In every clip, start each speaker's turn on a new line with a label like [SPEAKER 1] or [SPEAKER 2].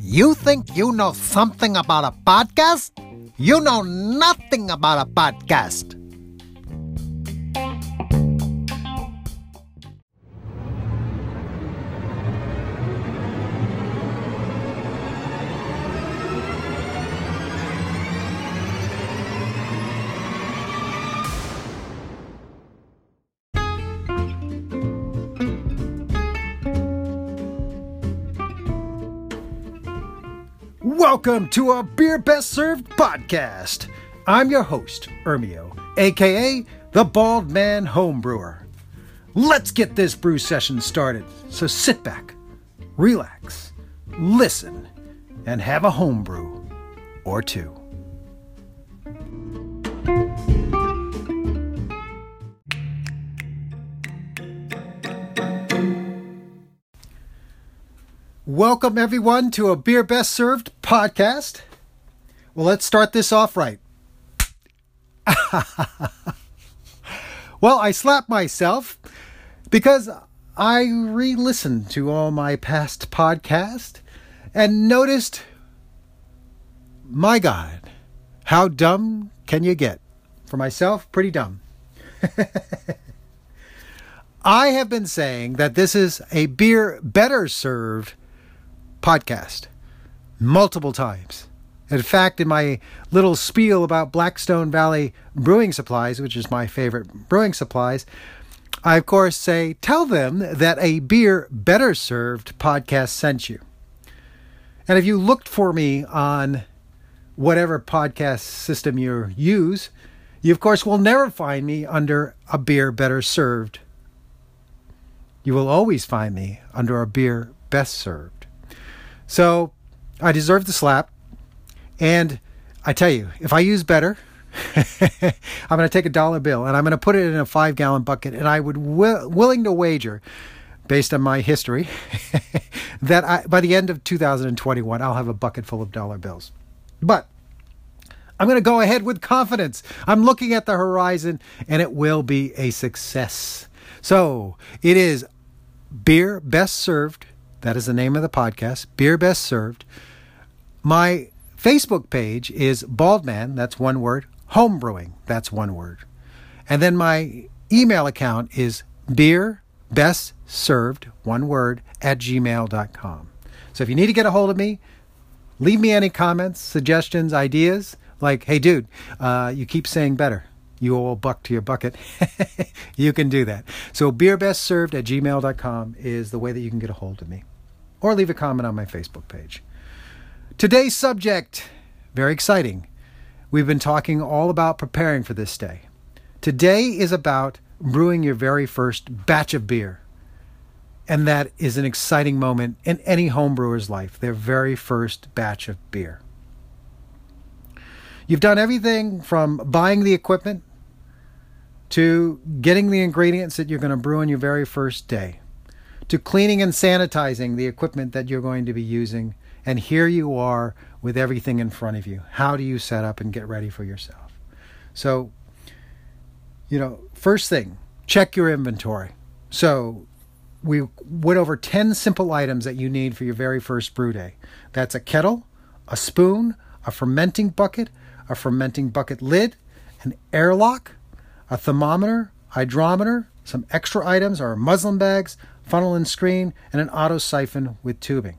[SPEAKER 1] You think you know something about a podcast? You know nothing about a podcast. Welcome to a Beer Best Served podcast. I'm your host, Ermio, aka the Bald Man Homebrewer. Let's get this brew session started. So sit back, relax, listen, and have a homebrew or two. Welcome, everyone, to a Beer Best Served podcast. Well, let's start this off right. well, I slapped myself because I re listened to all my past podcasts and noticed, my God, how dumb can you get? For myself, pretty dumb. I have been saying that this is a beer better served podcast multiple times. In fact, in my little spiel about Blackstone Valley Brewing Supplies, which is my favorite brewing supplies, I of course say, tell them that a beer better served podcast sent you. And if you looked for me on whatever podcast system you use, you of course will never find me under a beer better served. You will always find me under a beer best served. So I deserve the slap. And I tell you, if I use better, I'm going to take a dollar bill and I'm going to put it in a five gallon bucket. And I would wi- willing to wager, based on my history, that I, by the end of 2021, I'll have a bucket full of dollar bills. But I'm going to go ahead with confidence. I'm looking at the horizon and it will be a success. So it is beer best served that is the name of the podcast, Beer Best Served. My Facebook page is Baldman, that's one word, Homebrewing, that's one word. And then my email account is beer best served, one word, at gmail.com. So if you need to get a hold of me, leave me any comments, suggestions, ideas. Like, hey, dude, uh, you keep saying better you owe a buck to your bucket, you can do that. So beerbestserved at gmail.com is the way that you can get a hold of me. Or leave a comment on my Facebook page. Today's subject, very exciting. We've been talking all about preparing for this day. Today is about brewing your very first batch of beer. And that is an exciting moment in any homebrewer's life, their very first batch of beer. You've done everything from buying the equipment to getting the ingredients that you're going to brew on your very first day, to cleaning and sanitizing the equipment that you're going to be using. And here you are with everything in front of you. How do you set up and get ready for yourself? So, you know, first thing, check your inventory. So, we went over 10 simple items that you need for your very first brew day. That's a kettle, a spoon, a fermenting bucket, a fermenting bucket lid, an airlock, a thermometer, hydrometer, some extra items are muslin bags, funnel and screen, and an auto siphon with tubing.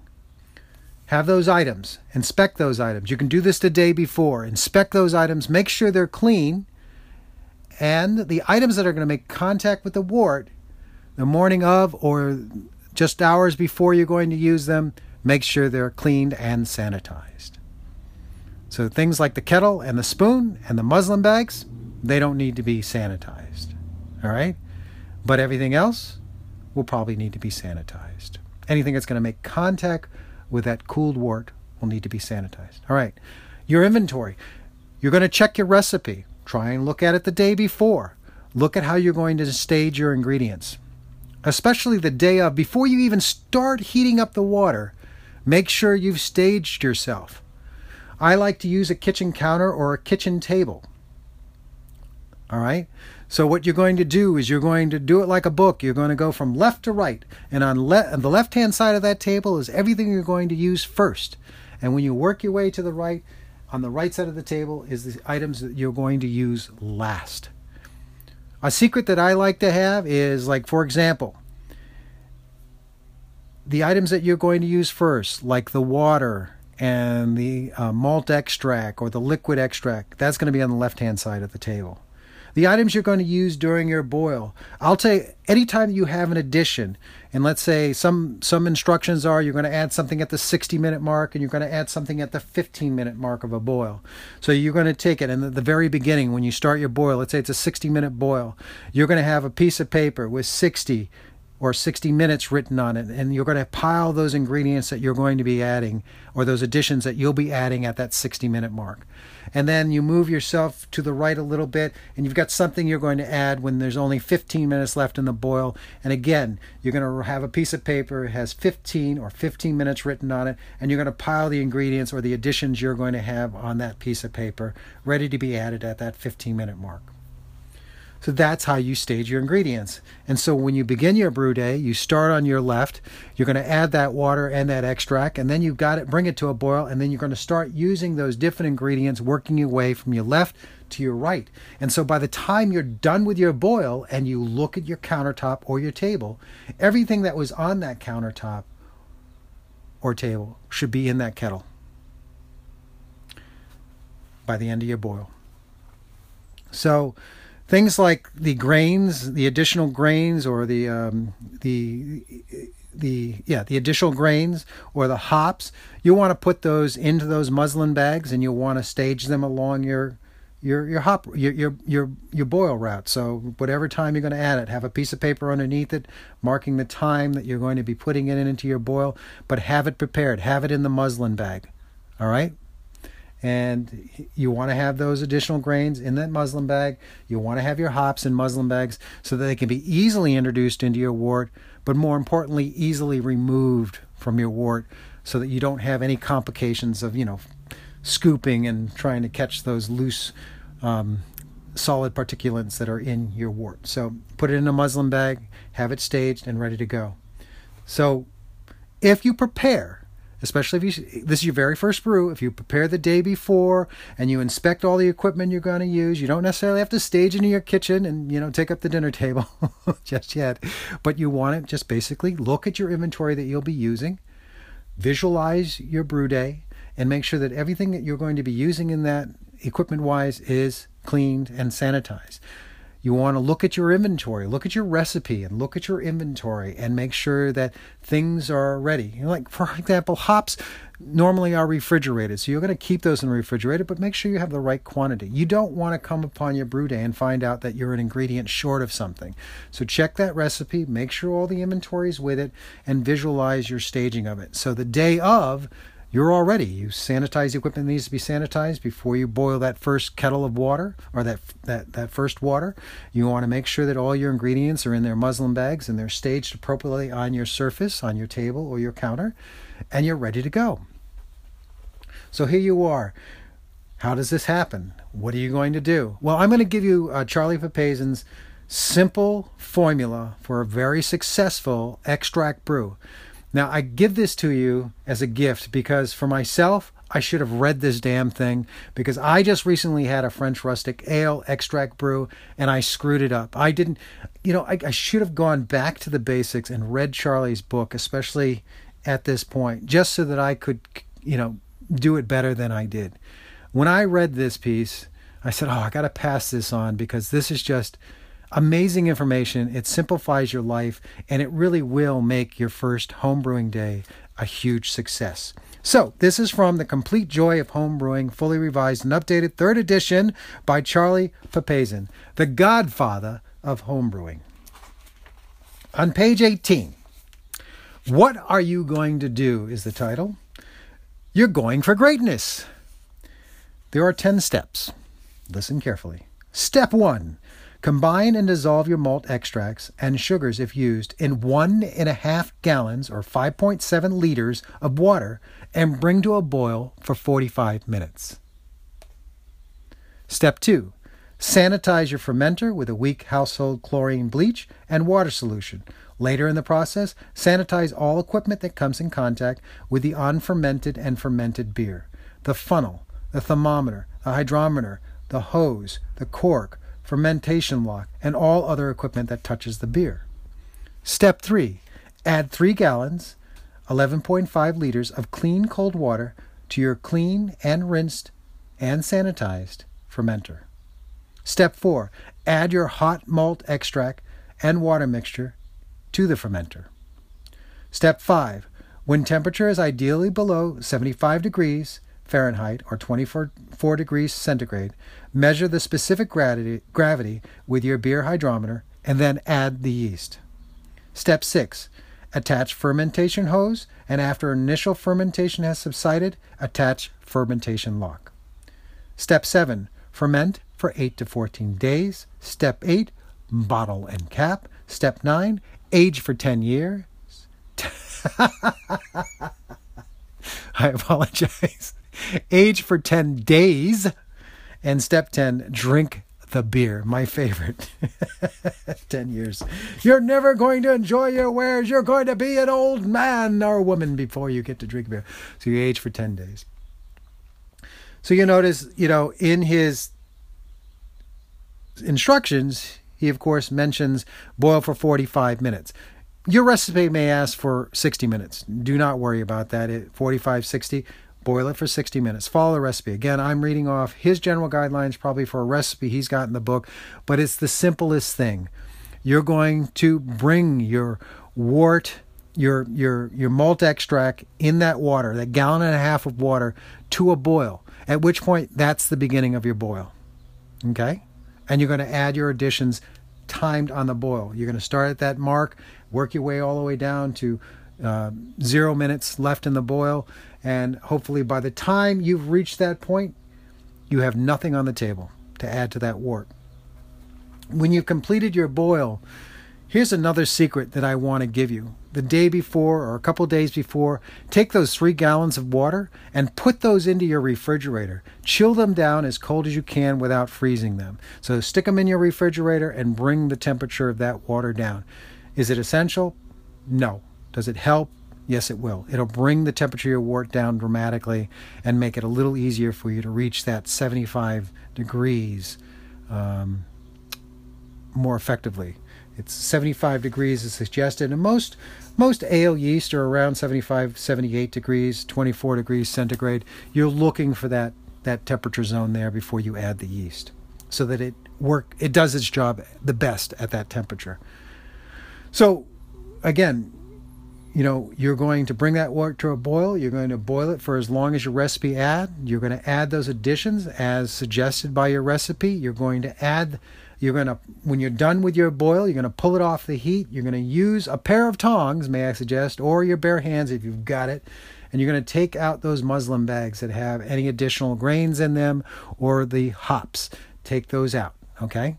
[SPEAKER 1] Have those items, inspect those items. You can do this the day before. Inspect those items, make sure they're clean, and the items that are going to make contact with the wort the morning of or just hours before you're going to use them, make sure they're cleaned and sanitized. So things like the kettle and the spoon and the muslin bags, they don't need to be sanitized. All right? But everything else will probably need to be sanitized. Anything that's going to make contact with that cooled wort will need to be sanitized. All right. Your inventory. You're going to check your recipe. Try and look at it the day before. Look at how you're going to stage your ingredients. Especially the day of, before you even start heating up the water, make sure you've staged yourself. I like to use a kitchen counter or a kitchen table. All right. So what you're going to do is you're going to do it like a book. You're going to go from left to right, and on, le- on the left-hand side of that table is everything you're going to use first. And when you work your way to the right, on the right side of the table is the items that you're going to use last. A secret that I like to have is like, for example, the items that you're going to use first, like the water and the uh, malt extract or the liquid extract, that's going to be on the left hand side of the table. The items you're going to use during your boil, I'll tell you, anytime you have an addition, and let's say some some instructions are you're going to add something at the 60 minute mark and you're going to add something at the 15 minute mark of a boil. So you're going to take it and at the very beginning when you start your boil, let's say it's a 60 minute boil, you're going to have a piece of paper with 60 or 60 minutes written on it and you're going to pile those ingredients that you're going to be adding or those additions that you'll be adding at that 60 minute mark. And then you move yourself to the right a little bit and you've got something you're going to add when there's only 15 minutes left in the boil. And again you're going to have a piece of paper it has 15 or 15 minutes written on it and you're going to pile the ingredients or the additions you're going to have on that piece of paper ready to be added at that 15 minute mark so that's how you stage your ingredients. And so when you begin your brew day, you start on your left. You're going to add that water and that extract, and then you've got it, bring it to a boil, and then you're going to start using those different ingredients, working your way from your left to your right. And so by the time you're done with your boil and you look at your countertop or your table, everything that was on that countertop or table should be in that kettle by the end of your boil. So, things like the grains, the additional grains, or the um, the the yeah the additional grains or the hops, you want to put those into those muslin bags, and you want to stage them along your your your hop your your your your boil route. So whatever time you're going to add it, have a piece of paper underneath it marking the time that you're going to be putting it into your boil, but have it prepared. Have it in the muslin bag. All right? And you want to have those additional grains in that muslin bag. You want to have your hops in muslin bags so that they can be easily introduced into your wort, but more importantly, easily removed from your wort so that you don't have any complications of, you know, scooping and trying to catch those loose um, solid particulates that are in your wort. So put it in a muslin bag, have it staged and ready to go. So if you prepare especially if you this is your very first brew. If you prepare the day before and you inspect all the equipment you're going to use you don't necessarily have to stage into your kitchen and you know take up the dinner table just yet but you want to just basically look at your inventory that you'll be using visualize your brew day and make sure that everything that you're going to be using in that equipment wise is cleaned and sanitized you want to look at your inventory, look at your recipe, and look at your inventory and make sure that things are ready. You know, like, for example, hops normally are refrigerated. So you're going to keep those in the refrigerator, but make sure you have the right quantity. You don't want to come upon your brew day and find out that you're an ingredient short of something. So check that recipe, make sure all the inventory is with it, and visualize your staging of it. So the day of, you're all ready. You sanitize the equipment that needs to be sanitized before you boil that first kettle of water or that that that first water. You want to make sure that all your ingredients are in their muslin bags and they're staged appropriately on your surface, on your table or your counter, and you're ready to go. So here you are. How does this happen? What are you going to do? Well, I'm going to give you uh, Charlie Papazian's simple formula for a very successful extract brew. Now, I give this to you as a gift because for myself, I should have read this damn thing because I just recently had a French rustic ale extract brew and I screwed it up. I didn't, you know, I, I should have gone back to the basics and read Charlie's book, especially at this point, just so that I could, you know, do it better than I did. When I read this piece, I said, oh, I got to pass this on because this is just amazing information. It simplifies your life and it really will make your first homebrewing day a huge success. So, this is from The Complete Joy of Homebrewing, fully revised and updated, third edition by Charlie Papazian, the godfather of homebrewing. On page 18, What Are You Going to Do is the title. You're going for greatness. There are 10 steps. Listen carefully. Step 1 Combine and dissolve your malt extracts and sugars if used in one and a half gallons or 5.7 liters of water and bring to a boil for 45 minutes. Step 2. Sanitize your fermenter with a weak household chlorine bleach and water solution. Later in the process, sanitize all equipment that comes in contact with the unfermented and fermented beer the funnel, the thermometer, the hydrometer, the hose, the cork, fermentation lock, and all other equipment that touches the beer. Step 3 Add 3 gallons, 11.5 liters of clean cold water to your clean and rinsed and sanitized fermenter. Step 4 Add your hot malt extract and water mixture to the fermenter. Step 5 When temperature is ideally below 75 degrees, Fahrenheit or 24 degrees centigrade, measure the specific gravity, gravity with your beer hydrometer and then add the yeast. Step 6. Attach fermentation hose and after initial fermentation has subsided, attach fermentation lock. Step 7. Ferment for 8 to 14 days. Step 8. Bottle and cap. Step 9. Age for 10 years. I apologize. Age for 10 days. And step 10, drink the beer, my favorite. 10 years. You're never going to enjoy your wares. You're going to be an old man or woman before you get to drink beer. So you age for 10 days. So you notice, you know, in his instructions, he of course mentions boil for 45 minutes. Your recipe may ask for 60 minutes. Do not worry about that. It 45 60 Boil it for 60 minutes. Follow the recipe. Again, I'm reading off his general guidelines, probably for a recipe he's got in the book, but it's the simplest thing. You're going to bring your wort, your your your malt extract in that water, that gallon and a half of water, to a boil. At which point, that's the beginning of your boil. Okay, and you're going to add your additions timed on the boil. You're going to start at that mark, work your way all the way down to uh, zero minutes left in the boil, and hopefully, by the time you've reached that point, you have nothing on the table to add to that wort. When you've completed your boil, here's another secret that I want to give you. The day before or a couple days before, take those three gallons of water and put those into your refrigerator. Chill them down as cold as you can without freezing them. So stick them in your refrigerator and bring the temperature of that water down. Is it essential? No. Does it help? Yes, it will. It'll bring the temperature of your wort down dramatically and make it a little easier for you to reach that 75 degrees um, more effectively. It's 75 degrees is suggested, and most most ale yeast are around 75, 78 degrees, 24 degrees centigrade. You're looking for that that temperature zone there before you add the yeast, so that it work it does its job the best at that temperature. So, again, you know, you're going to bring that water to a boil. You're going to boil it for as long as your recipe add. You're going to add those additions as suggested by your recipe. You're going to add, you're going to, when you're done with your boil, you're going to pull it off the heat. You're going to use a pair of tongs, may I suggest, or your bare hands if you've got it. And you're going to take out those muslin bags that have any additional grains in them or the hops. Take those out, okay?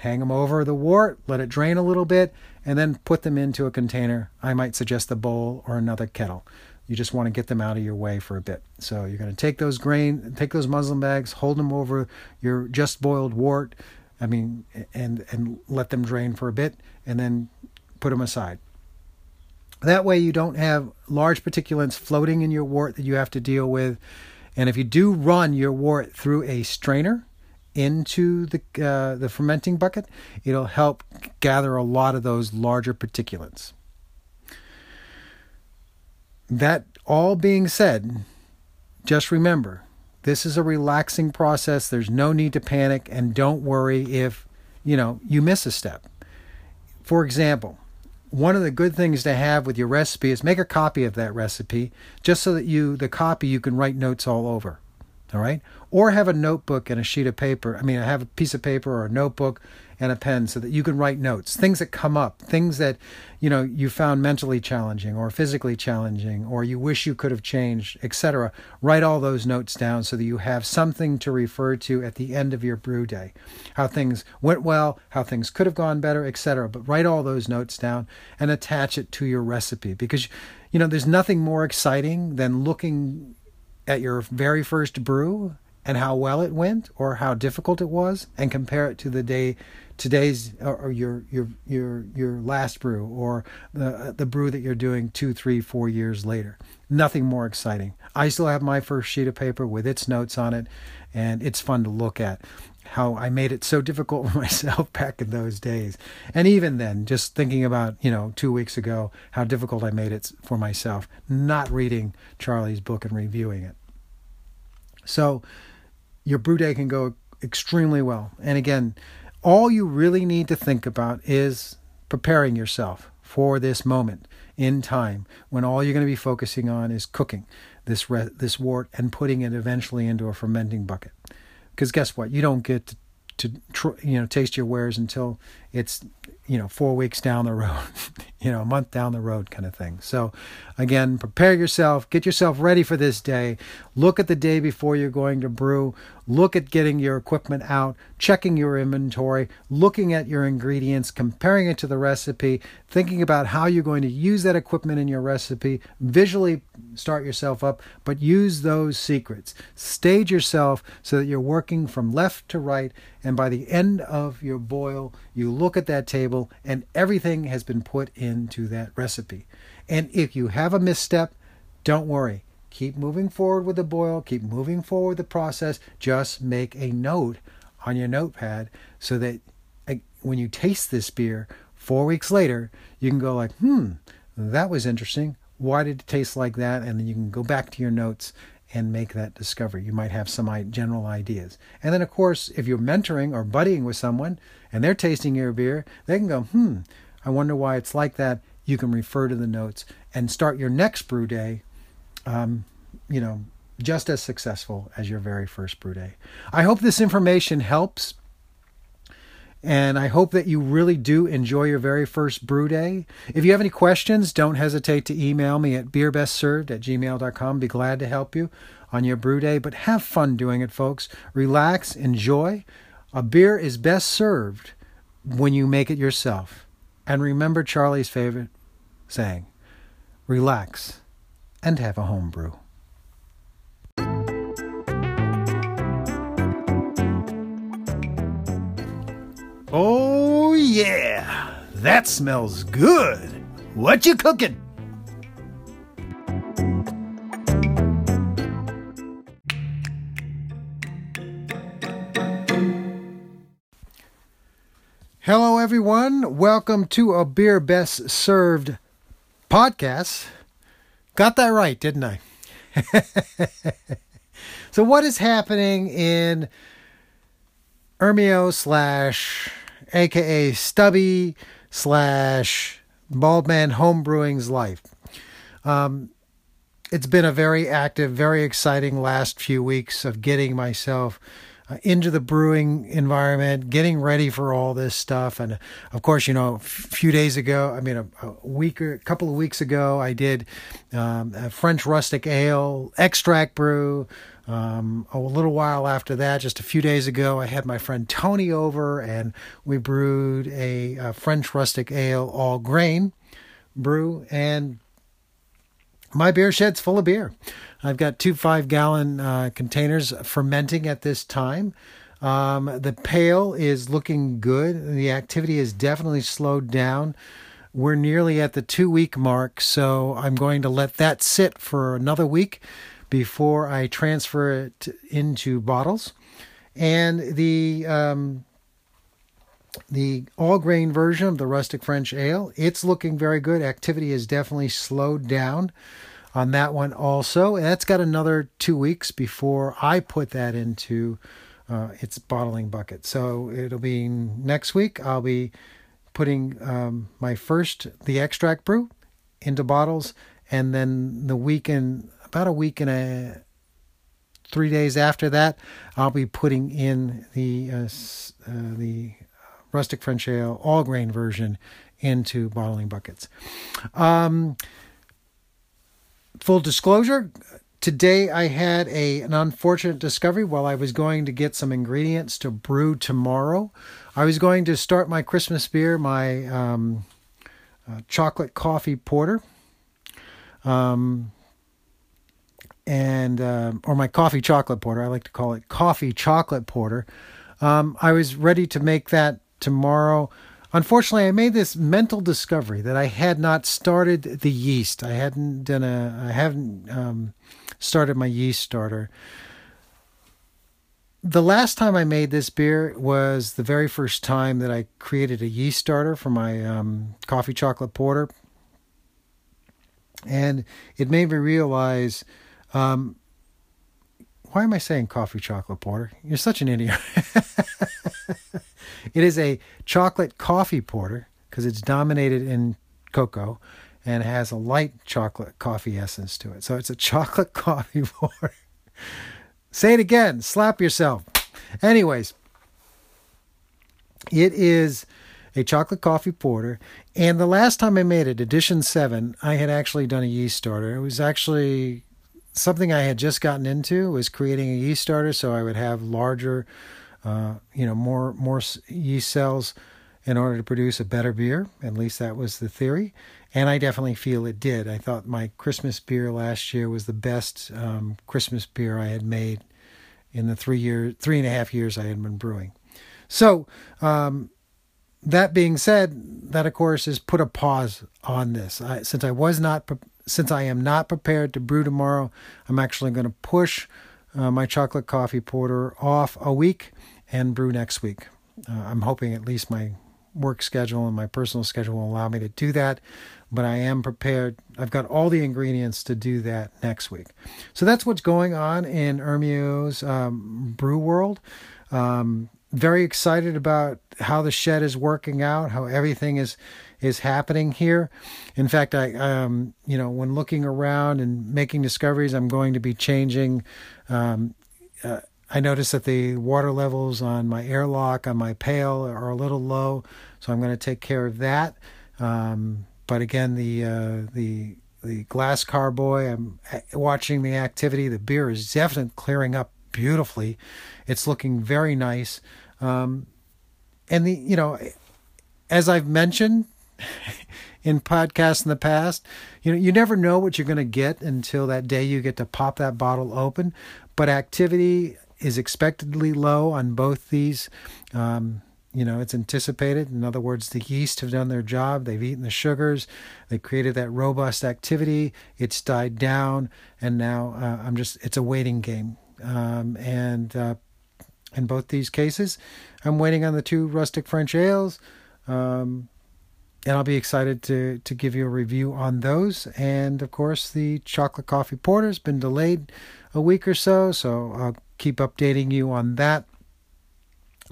[SPEAKER 1] Hang them over the wort, let it drain a little bit, and then put them into a container. I might suggest a bowl or another kettle. You just want to get them out of your way for a bit. So you're going to take those grain, take those muslin bags, hold them over your just boiled wort, I mean, and and let them drain for a bit, and then put them aside. That way, you don't have large particulates floating in your wort that you have to deal with. And if you do run your wort through a strainer, into the uh, the fermenting bucket, it'll help gather a lot of those larger particulates. That all being said, just remember this is a relaxing process. There's no need to panic and don't worry if, you know, you miss a step. For example, one of the good things to have with your recipe is make a copy of that recipe just so that you the copy you can write notes all over all right? Or have a notebook and a sheet of paper i mean I have a piece of paper or a notebook and a pen so that you can write notes things that come up things that you know you found mentally challenging or physically challenging or you wish you could have changed etc write all those notes down so that you have something to refer to at the end of your brew day. How things went well how things could have gone better etc but write all those notes down and attach it to your recipe because you know there's nothing more exciting than looking at your very first brew and how well it went or how difficult it was and compare it to the day today's or, your your your your last brew or the the brew that you're doing two three four years later. Nothing more exciting. I still have my first sheet of paper with its notes on it and it's fun to look at how I made it so difficult for myself back in those days. And even then, just thinking about, you know, two weeks ago, how difficult I made it for myself, not reading Charlie's book and reviewing it. So your brew day can go extremely well. And again, all you really need to think about is preparing yourself for this moment in time when all you're going to be focusing on is cooking this re- this wort and putting it eventually into a fermenting bucket. Because guess what? You don't get to, to you know taste your wares until it's you know four weeks down the road, you know a month down the road kind of thing. So again, prepare yourself, get yourself ready for this day. Look at the day before you're going to brew. Look at getting your equipment out, checking your inventory, looking at your ingredients, comparing it to the recipe, thinking about how you're going to use that equipment in your recipe, visually start yourself up, but use those secrets. Stage yourself so that you're working from left to right, and by the end of your boil, you look at that table and everything has been put into that recipe. And if you have a misstep, don't worry Keep moving forward with the boil, keep moving forward the process. Just make a note on your notepad so that when you taste this beer four weeks later, you can go like, hmm, that was interesting. Why did it taste like that? And then you can go back to your notes and make that discovery. You might have some general ideas. And then, of course, if you're mentoring or buddying with someone and they're tasting your beer, they can go, hmm, I wonder why it's like that. You can refer to the notes and start your next brew day um, you know, just as successful as your very first brew day. I hope this information helps. And I hope that you really do enjoy your very first brew day. If you have any questions, don't hesitate to email me at beerbestserved at gmail.com. Be glad to help you on your brew day. But have fun doing it, folks. Relax, enjoy. A beer is best served when you make it yourself. And remember Charlie's favorite saying relax and have a homebrew. Oh, yeah. That smells good. What you cooking? Everyone. Welcome to a Beer Best Served podcast. Got that right, didn't I? so, what is happening in Ermio slash aka Stubby slash Baldman Homebrewing's life? Um, it's been a very active, very exciting last few weeks of getting myself uh, into the brewing environment, getting ready for all this stuff. And of course, you know, a few days ago, I mean, a, a week or a couple of weeks ago, I did um, a French rustic ale extract brew. Um, a little while after that, just a few days ago, I had my friend Tony over and we brewed a, a French rustic ale all grain brew. And my beer shed's full of beer. I've got two five gallon uh, containers fermenting at this time. Um, the pail is looking good. The activity is definitely slowed down. We're nearly at the two week mark, so I'm going to let that sit for another week before I transfer it into bottles. And the um, the all grain version of the rustic French ale, it's looking very good. Activity has definitely slowed down on that one also. That's got another two weeks before I put that into uh, its bottling bucket. So it'll be next week. I'll be putting um, my first the extract brew into bottles, and then the weekend about a week and a three days after that, I'll be putting in the uh, uh, the rustic French ale all grain version into bottling buckets. Um, full disclosure, today I had a, an unfortunate discovery while I was going to get some ingredients to brew tomorrow. I was going to start my Christmas beer, my um, uh, chocolate coffee porter. Um, and uh, or my coffee chocolate porter. I like to call it coffee chocolate porter. Um, I was ready to make that tomorrow. Unfortunately, I made this mental discovery that I had not started the yeast. I hadn't done a. I haven't um, started my yeast starter. The last time I made this beer was the very first time that I created a yeast starter for my um, coffee chocolate porter, and it made me realize um, why am I saying coffee chocolate porter? You're such an idiot. it is a chocolate coffee porter because it's dominated in cocoa and has a light chocolate coffee essence to it. So it's a chocolate coffee porter. Say it again, slap yourself. Anyways, it is a chocolate coffee porter. And the last time I made it, edition seven, I had actually done a yeast starter. It was actually something I had just gotten into was creating a yeast starter, so I would have larger, uh, you know, more more yeast cells in order to produce a better beer. At least that was the theory, and I definitely feel it did. I thought my Christmas beer last year was the best um, Christmas beer I had made in the three years, three and a half years I had been brewing. So. Um, that being said, that of course has put a pause on this. I, since I was not since I am not prepared to brew tomorrow, I'm actually going to push uh, my chocolate coffee porter off a week and brew next week. Uh, I'm hoping at least my work schedule and my personal schedule will allow me to do that, but I am prepared. I've got all the ingredients to do that next week. So that's what's going on in Ermio's um, brew world. Um, very excited about how the shed is working out, how everything is is happening here. In fact, I um, you know when looking around and making discoveries, I'm going to be changing. Um, uh, I noticed that the water levels on my airlock on my pail are a little low, so I'm going to take care of that. Um, but again, the uh, the the glass carboy, I'm uh, watching the activity. The beer is definitely clearing up beautifully. It's looking very nice. Um, and the you know, as I've mentioned in podcasts in the past, you know, you never know what you're going to get until that day you get to pop that bottle open. But activity is expectedly low on both these. Um, you know, it's anticipated. In other words, the yeast have done their job. They've eaten the sugars. They created that robust activity. It's died down, and now uh, I'm just. It's a waiting game. Um, and uh, in both these cases. I'm waiting on the two rustic French ales, um, and I'll be excited to to give you a review on those. And of course, the chocolate coffee porter has been delayed a week or so, so I'll keep updating you on that.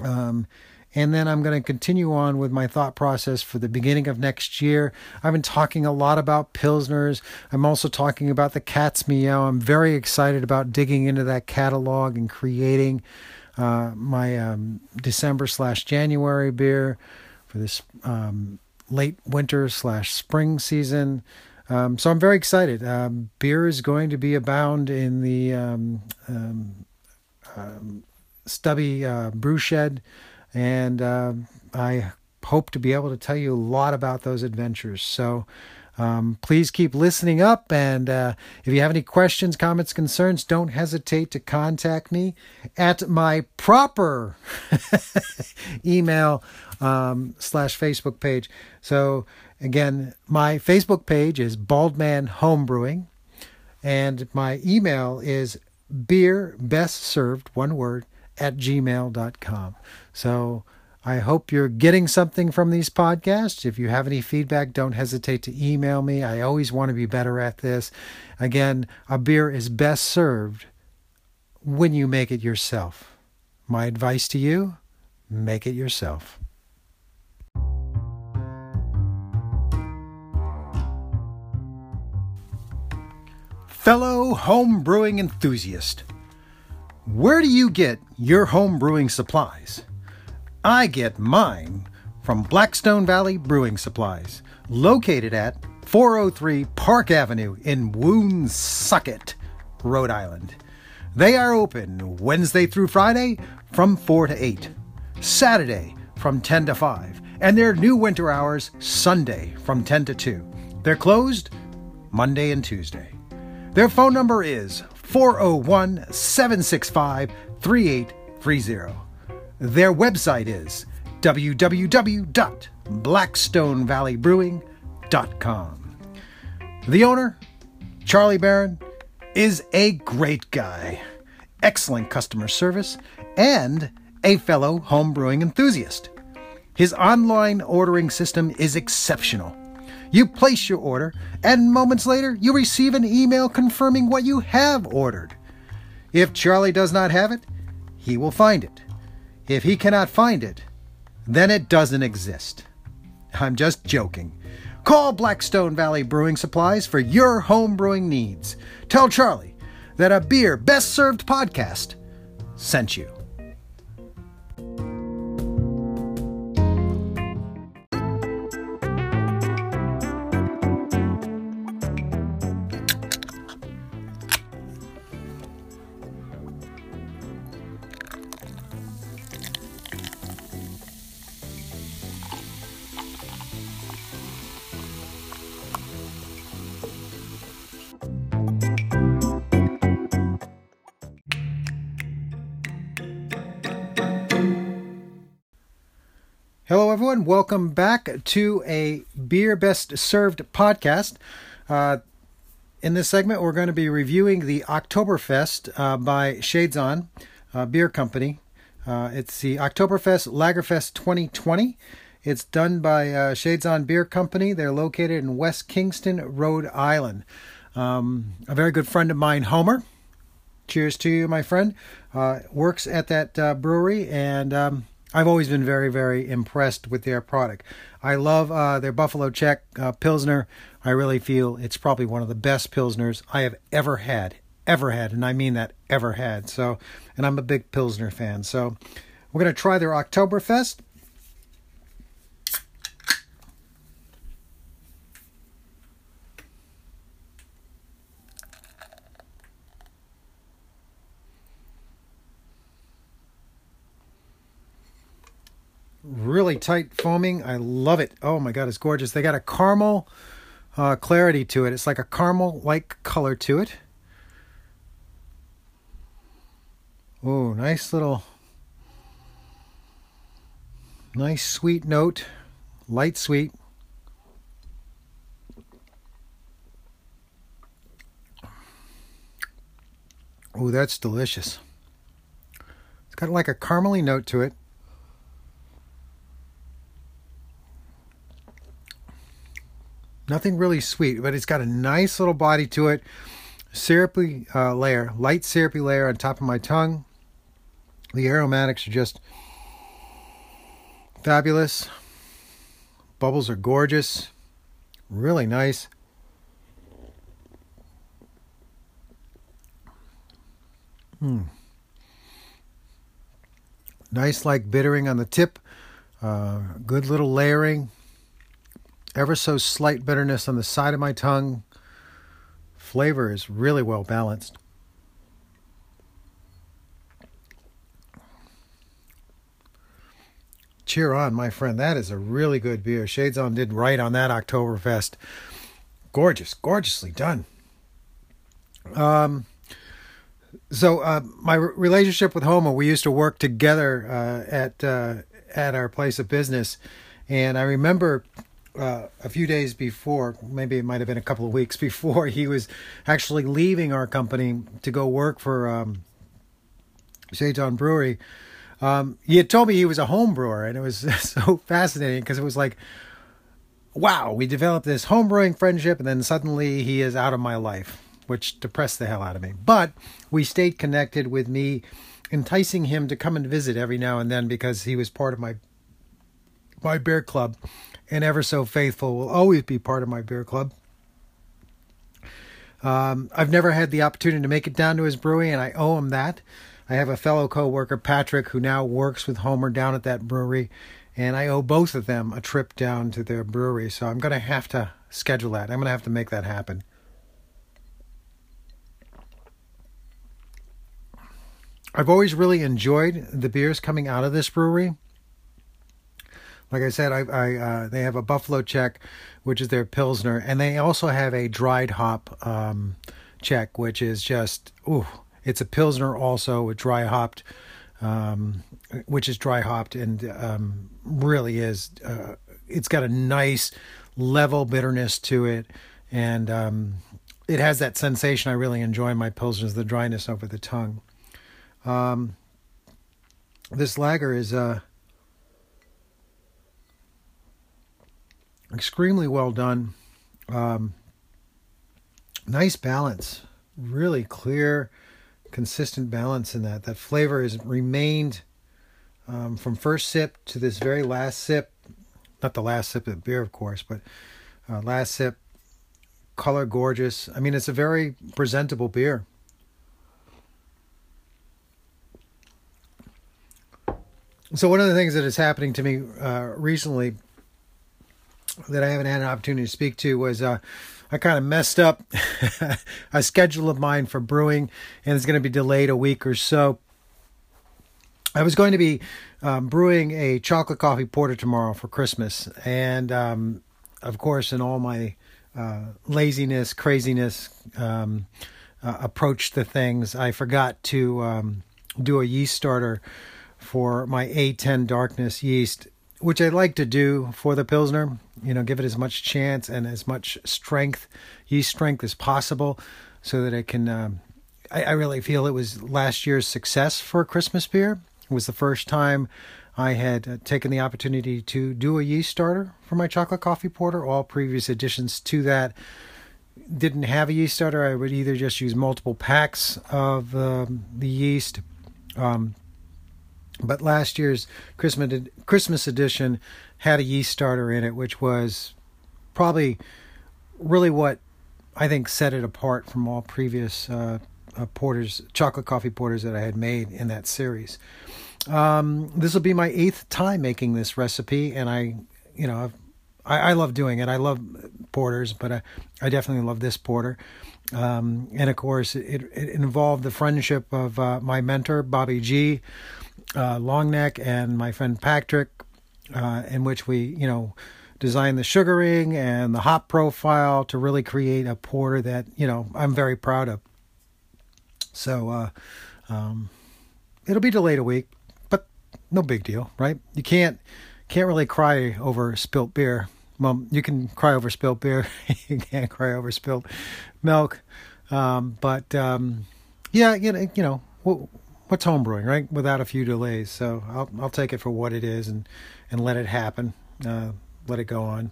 [SPEAKER 1] Um, and then I'm going to continue on with my thought process for the beginning of next year. I've been talking a lot about Pilsners. I'm also talking about the Cat's Meow. I'm very excited about digging into that catalog and creating uh, my um, December slash January beer for this um, late winter slash spring season. Um, so I'm very excited. Um, beer is going to be abound in the um, stubby uh, brew shed, and uh, I hope to be able to tell you a lot about those adventures. So um, please keep listening up. And uh, if you have any questions, comments, concerns, don't hesitate to contact me at my proper email um, slash Facebook page. So, again, my Facebook page is Baldman Homebrewing, and my email is beer best served, one word, at gmail.com. So, I hope you're getting something from these podcasts. If you have any feedback, don't hesitate to email me. I always want to be better at this. Again, a beer is best served when you make it yourself. My advice to you make it yourself. Fellow home brewing enthusiast, where do you get your home brewing supplies? I get mine from Blackstone Valley Brewing Supplies, located at 403 Park Avenue in Woonsocket, Rhode Island. They are open Wednesday through Friday from 4 to 8, Saturday from 10 to 5, and their new winter hours Sunday from 10 to 2. They're closed Monday and Tuesday. Their phone number is 401 765 3830. Their website is www.blackstonevalleybrewing.com. The owner, Charlie Barron, is a great guy, excellent customer service, and a fellow homebrewing enthusiast. His online ordering system is exceptional. You place your order, and moments later, you receive an email confirming what you have ordered. If Charlie does not have it, he will find it. If he cannot find it, then it doesn't exist. I'm just joking. Call Blackstone Valley Brewing Supplies for your home brewing needs. Tell Charlie that a beer best served podcast sent you. Welcome back to a Beer Best Served podcast. Uh, in this segment, we're going to be reviewing the Oktoberfest uh, by Shaidzon uh, Beer Company. Uh, it's the Oktoberfest Lagerfest 2020. It's done by uh, Shaidzon Beer Company. They're located in West Kingston, Rhode Island. Um, a very good friend of mine, Homer. Cheers to you, my friend. Uh, works at that brewery and. Um, I've always been very, very impressed with their product. I love uh, their Buffalo Check uh, Pilsner. I really feel it's probably one of the best Pilsners I have ever had, ever had, and I mean that ever had. So, and I'm a big Pilsner fan. So, we're going to try their Oktoberfest. Really tight foaming. I love it. Oh my god, it's gorgeous. They got a caramel uh, clarity to it. It's like a caramel like color to it. Oh, nice little, nice sweet note, light sweet. Oh, that's delicious. It's got like a caramely note to it. Nothing really sweet, but it's got a nice little body to it. Syrupy uh, layer, light syrupy layer on top of my tongue. The aromatics are just fabulous. Bubbles are gorgeous. Really nice. Hmm. Nice, like bittering on the tip. Uh, good little layering ever so slight bitterness on the side of my tongue. Flavor is really well balanced. Cheer on, my friend. That is a really good beer. Shaidzon did right on that Oktoberfest. Gorgeous, gorgeously done. Um, so uh, my relationship with Homer, we used to work together uh, at uh, at our place of business, and I remember uh, a few days before, maybe it might have been a couple of weeks before, he was actually leaving our company to go work for um, Shaidzon Brewery. Um, he had told me he was a home brewer, and it was so fascinating because it was like, wow, we developed this home brewing friendship, and then suddenly he is out of my life, which depressed the hell out of me. But we stayed connected with me, enticing him to come and visit every now and then because he was part of my my beer club and ever so faithful will always be part of my beer club. Um, I've never had the opportunity to make it down to his brewery, and I owe him that. I have a fellow coworker, Patrick, who now works with Homer down at that brewery, and I owe both of them a trip down to their brewery. So I'm going to have to schedule that. I'm going to have to make that happen. I've always really enjoyed the beers coming out of this brewery. Like I said, I, I uh, they have a Buffalo Check, which is their pilsner, and they also have a dried hop um, check, which is just ooh, it's a pilsner also with dry hopped, um, which is dry hopped and um, really is. Uh, it's got a nice level bitterness to it, and um, it has that sensation I really enjoy in my pilsners, the dryness over the tongue. Um, this lager is uh, extremely well done. Um, nice balance, really clear, consistent balance in that. That flavor has remained um, from first sip to this very last sip. Not the last sip of beer, of course, but uh, last sip. Color gorgeous. I mean, it's a very presentable beer. So one of the things that is happening to me uh, recently that I haven't had an opportunity to speak to was uh, I kind of messed up a schedule of mine for brewing, and it's going to be delayed a week or so. I was going to be um, brewing a chocolate coffee porter tomorrow for Christmas, and um, of course, in all my uh, laziness, craziness um, uh, approach to things, I forgot to um, do a yeast starter for my A10 darkness yeast, which I like to do for the Pilsner. You know, give it as much chance and as much strength, yeast strength as possible, so that it can. Um, I, I really feel it was last year's success for Christmas beer. It was the first time I had uh, taken the opportunity to do a yeast starter for my chocolate coffee porter. All previous additions to that didn't have a yeast starter. I would either just use multiple packs of um, the yeast. Um, but last year's Christmas Christmas edition had a yeast starter in it, which was probably really what I think set it apart from all previous uh, uh, porters, chocolate coffee porters that I had made in that series. Um, this will be my eighth time making this recipe, and I, you know, I, I love doing it. I love porters, but I, I definitely love this porter. Um, and of course, it, it involved the friendship of uh, my mentor, Bobby G uh, Longneck and my friend Patrick, uh, in which we, you know, designed the sugaring and the hop profile to really create a porter that, you know, I'm very proud of. So, uh, um, it'll be delayed a week, but no big deal, right? You can't can't really cry over spilt beer. Well, you can cry over spilt beer. you can't cry over spilt milk. Um, but um, yeah, you know, you know, what's homebrewing, right? Without a few delays. So I'll I'll take it for what it is and and let it happen. Uh, let it go on.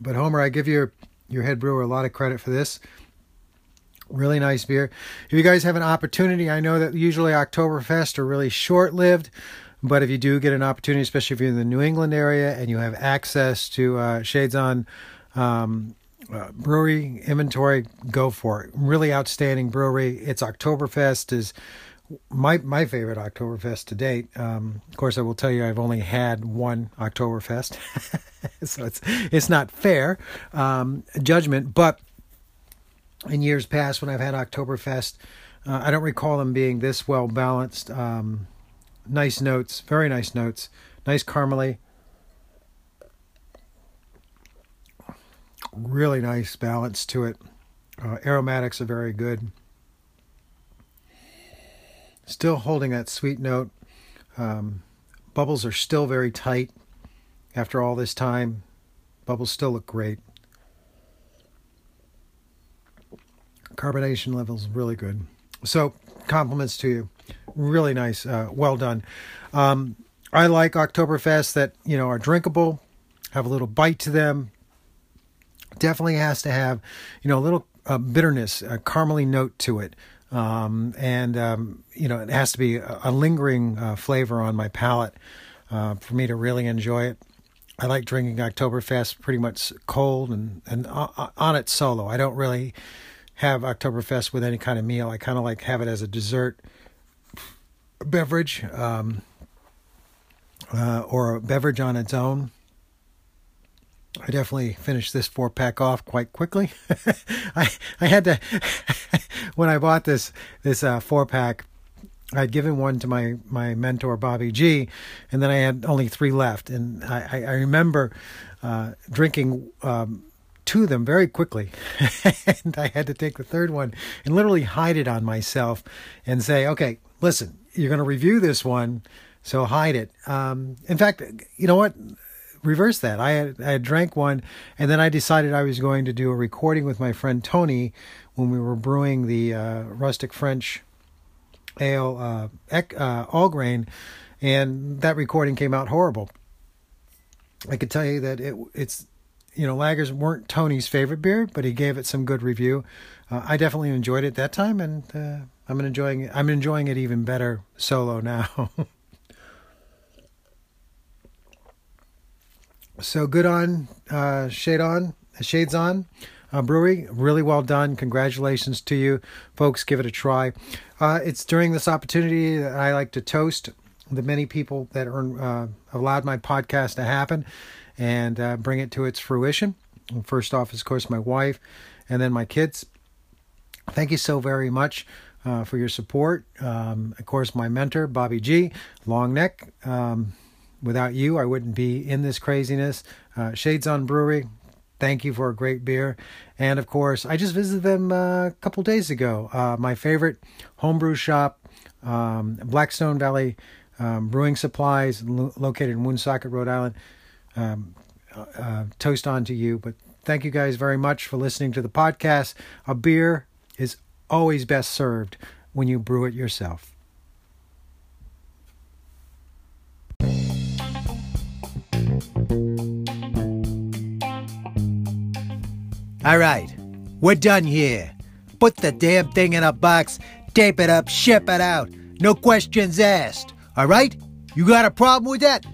[SPEAKER 1] But Homer, I give your your head brewer a lot of credit for this. Really nice beer. If you guys have an opportunity, I know that usually Oktoberfest are really short lived, but if you do get an opportunity, especially if you're in the New England area and you have access to uh, Shaidzon um, uh, brewery inventory, go for it. Really outstanding brewery. It's Oktoberfest is my my favorite Oktoberfest to date. Um, of course, I will tell you I've only had one Oktoberfest, so it's it's not fair um, judgment. But in years past, when I've had Oktoberfest, uh, I don't recall them being this well balanced. Um, nice notes, very nice notes, nice caramely, really nice balance to it. Uh, aromatics are very good. Still holding that sweet note. Um, bubbles are still very tight after all this time. Bubbles still look great. Carbonation levels really good. So compliments to you. Really nice. Uh, well done. Um, I like Oktoberfest that you know are drinkable, have a little bite to them, definitely has to have, you know, a little uh, bitterness, a caramely note to it. Um, and, um, you know, it has to be a, a lingering uh, flavor on my palate uh, for me to really enjoy it. I like drinking Oktoberfest pretty much cold and, and on it solo. I don't really have Oktoberfest with any kind of meal. I kind of like have it as a dessert beverage um, uh, or a beverage on its own. I definitely finished this four pack off quite quickly. I I had to when I bought this this uh, four pack. I'd given one to my my mentor Bobby G, and then I had only three left. And I, I remember uh, drinking um, two of them very quickly, and I had to take the third one and literally hide it on myself and say, "Okay, listen, you're going to review this one, so hide it." Um, in fact, you know what? Reverse that. I had I had drank one, and then I decided I was going to do a recording with my friend Tony when we were brewing the uh, rustic French ale uh, uh, all grain, and that recording came out horrible. I could tell you that it it's you know lagers weren't Tony's favorite beer, but he gave it some good review. Uh, I definitely enjoyed it that time, and uh, I'm enjoying it. I'm enjoying it even better solo now. so good on uh, shade on Shaidzon uh, brewery. Really well done. Congratulations to you, folks. Give it a try. Uh, it's during this opportunity that I like to toast the many people that earn, uh, allowed my podcast to happen and uh, bring it to its fruition. First off, is, of course, my wife and then my kids. Thank you so very much. Uh, for your support. Um, of course, my mentor, Bobby G, Long Neck. Um, without you, I wouldn't be in this craziness. Uh, Shaidzon Brewery, Thank you for a great beer. And of course, I just visited them uh, a couple days ago. Uh, my favorite homebrew shop, um, Blackstone Valley um, Brewing Supplies, lo- located in Woonsocket, Rhode Island. Um, uh, uh, toast on to you. But thank you guys very much for listening to the podcast. A beer is always best served when you brew it yourself.
[SPEAKER 2] All right, we're done here. Put the damn thing in a box, tape it up, ship it out. No questions asked. All right? You got a problem with that?